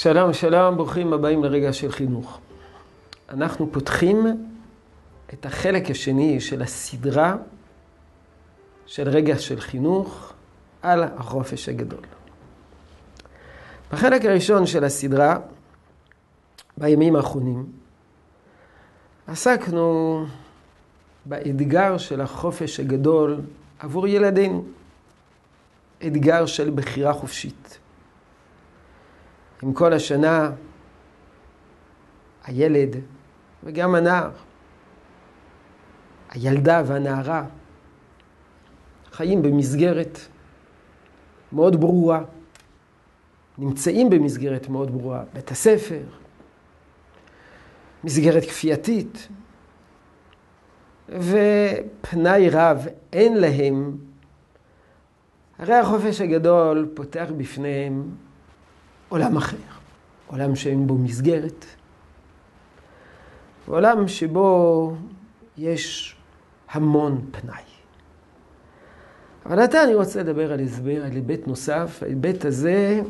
שלום, שלום, ברוכים הבאים לרגע של חינוך. אנחנו פותחים את החלק השני של הסדרה של רגע של חינוך על החופש הגדול. בחלק הראשון של הסדרה, בימים האחרונים, עסקנו באתגר של החופש הגדול עבור ילדינו. אתגר של בחירה חופשית. עם כל השנה, הילד וגם הנער, הילדה והנערה, חיים במסגרת מאוד ברורה, נמצאים במסגרת מאוד ברורה, בית הספר, מסגרת כפייתית, ופנאי רב אין להם. הרי החופש הגדול פותח בפניהם עולם אחר, עולם שאין בו מסגרת, עולם שבו יש המון פנאי. אבל עתה אני רוצה לדבר על הסבר, על היבט נוסף. ההיבט הזה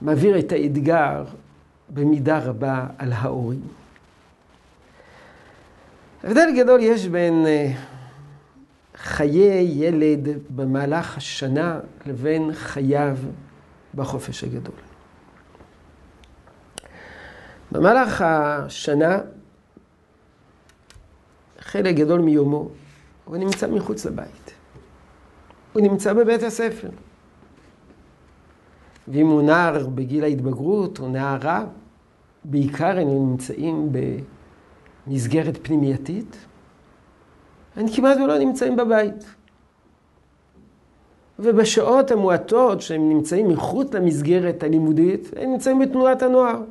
מעביר את האתגר במידה רבה על ההורים. הבדל גדול יש בין אה, חיי ילד במהלך השנה לבין חייו בחופש הגדול. במהלך השנה, חלק גדול מיומו, הוא נמצא מחוץ לבית. הוא נמצא בבית הספר. ואם הוא נער בגיל ההתבגרות או נערה, בעיקר הם נמצאים במסגרת פנימייתית, הם כמעט ולא נמצאים בבית. ובשעות המועטות שהם נמצאים מחוץ למסגרת הלימודית, הם נמצאים בתנועת הנוער.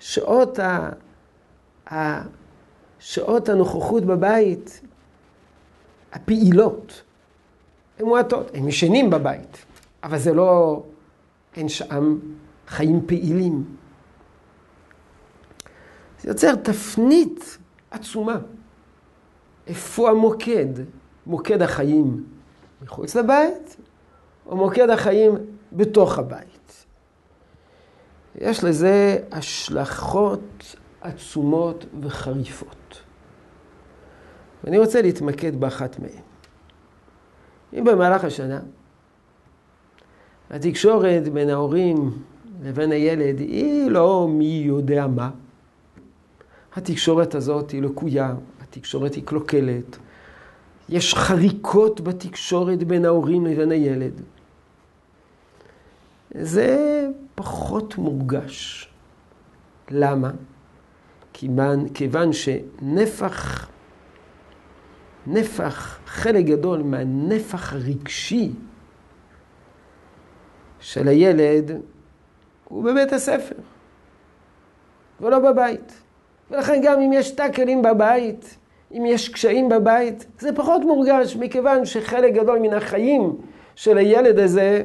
שעות, ה... שעות הנוכחות בבית, הפעילות, הן מועטות. הם ישנים בבית, אבל זה לא, אין שם חיים פעילים. זה יוצר תפנית עצומה. איפה המוקד? מוקד החיים מחוץ לבית, או מוקד החיים בתוך הבית? יש לזה השלכות עצומות וחריפות. ואני רוצה להתמקד באחת מהן. אם במהלך השנה התקשורת בין ההורים לבין הילד היא לא מי יודע מה, התקשורת הזאת היא לקויה, התקשורת היא קלוקלת, יש חריקות בתקשורת בין ההורים לבין הילד. זה פחות מורגש. למה? כיוון, כיוון שנפח, נפח, חלק גדול מהנפח הרגשי של הילד הוא בבית הספר, ולא בבית. ולכן גם אם יש טאקלים בבית, אם יש קשיים בבית, זה פחות מורגש, מכיוון שחלק גדול מן החיים של הילד הזה,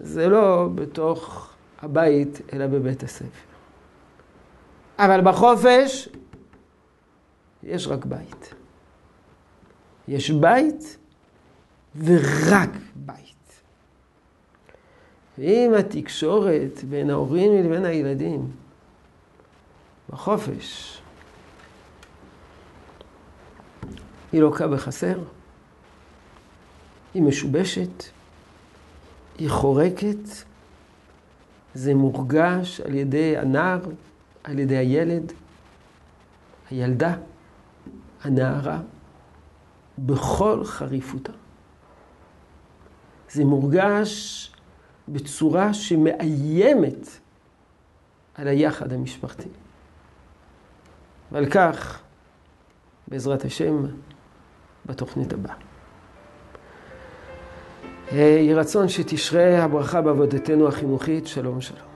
זה לא בתוך הבית, אלא בבית הספר. אבל בחופש, יש רק בית. יש בית ורק בית. ואם התקשורת בין ההורים לבין הילדים בחופש. היא לוקה בחסר, היא משובשת, היא חורקת, זה מורגש על ידי הנער, על ידי הילד, הילדה, הנערה, בכל חריפותה. זה מורגש בצורה שמאיימת על היחד המשפחתי. ועל כך, בעזרת השם, בתוכנית הבאה. יהי רצון שתשרה הברכה בעבודתנו החינוכית. שלום שלום.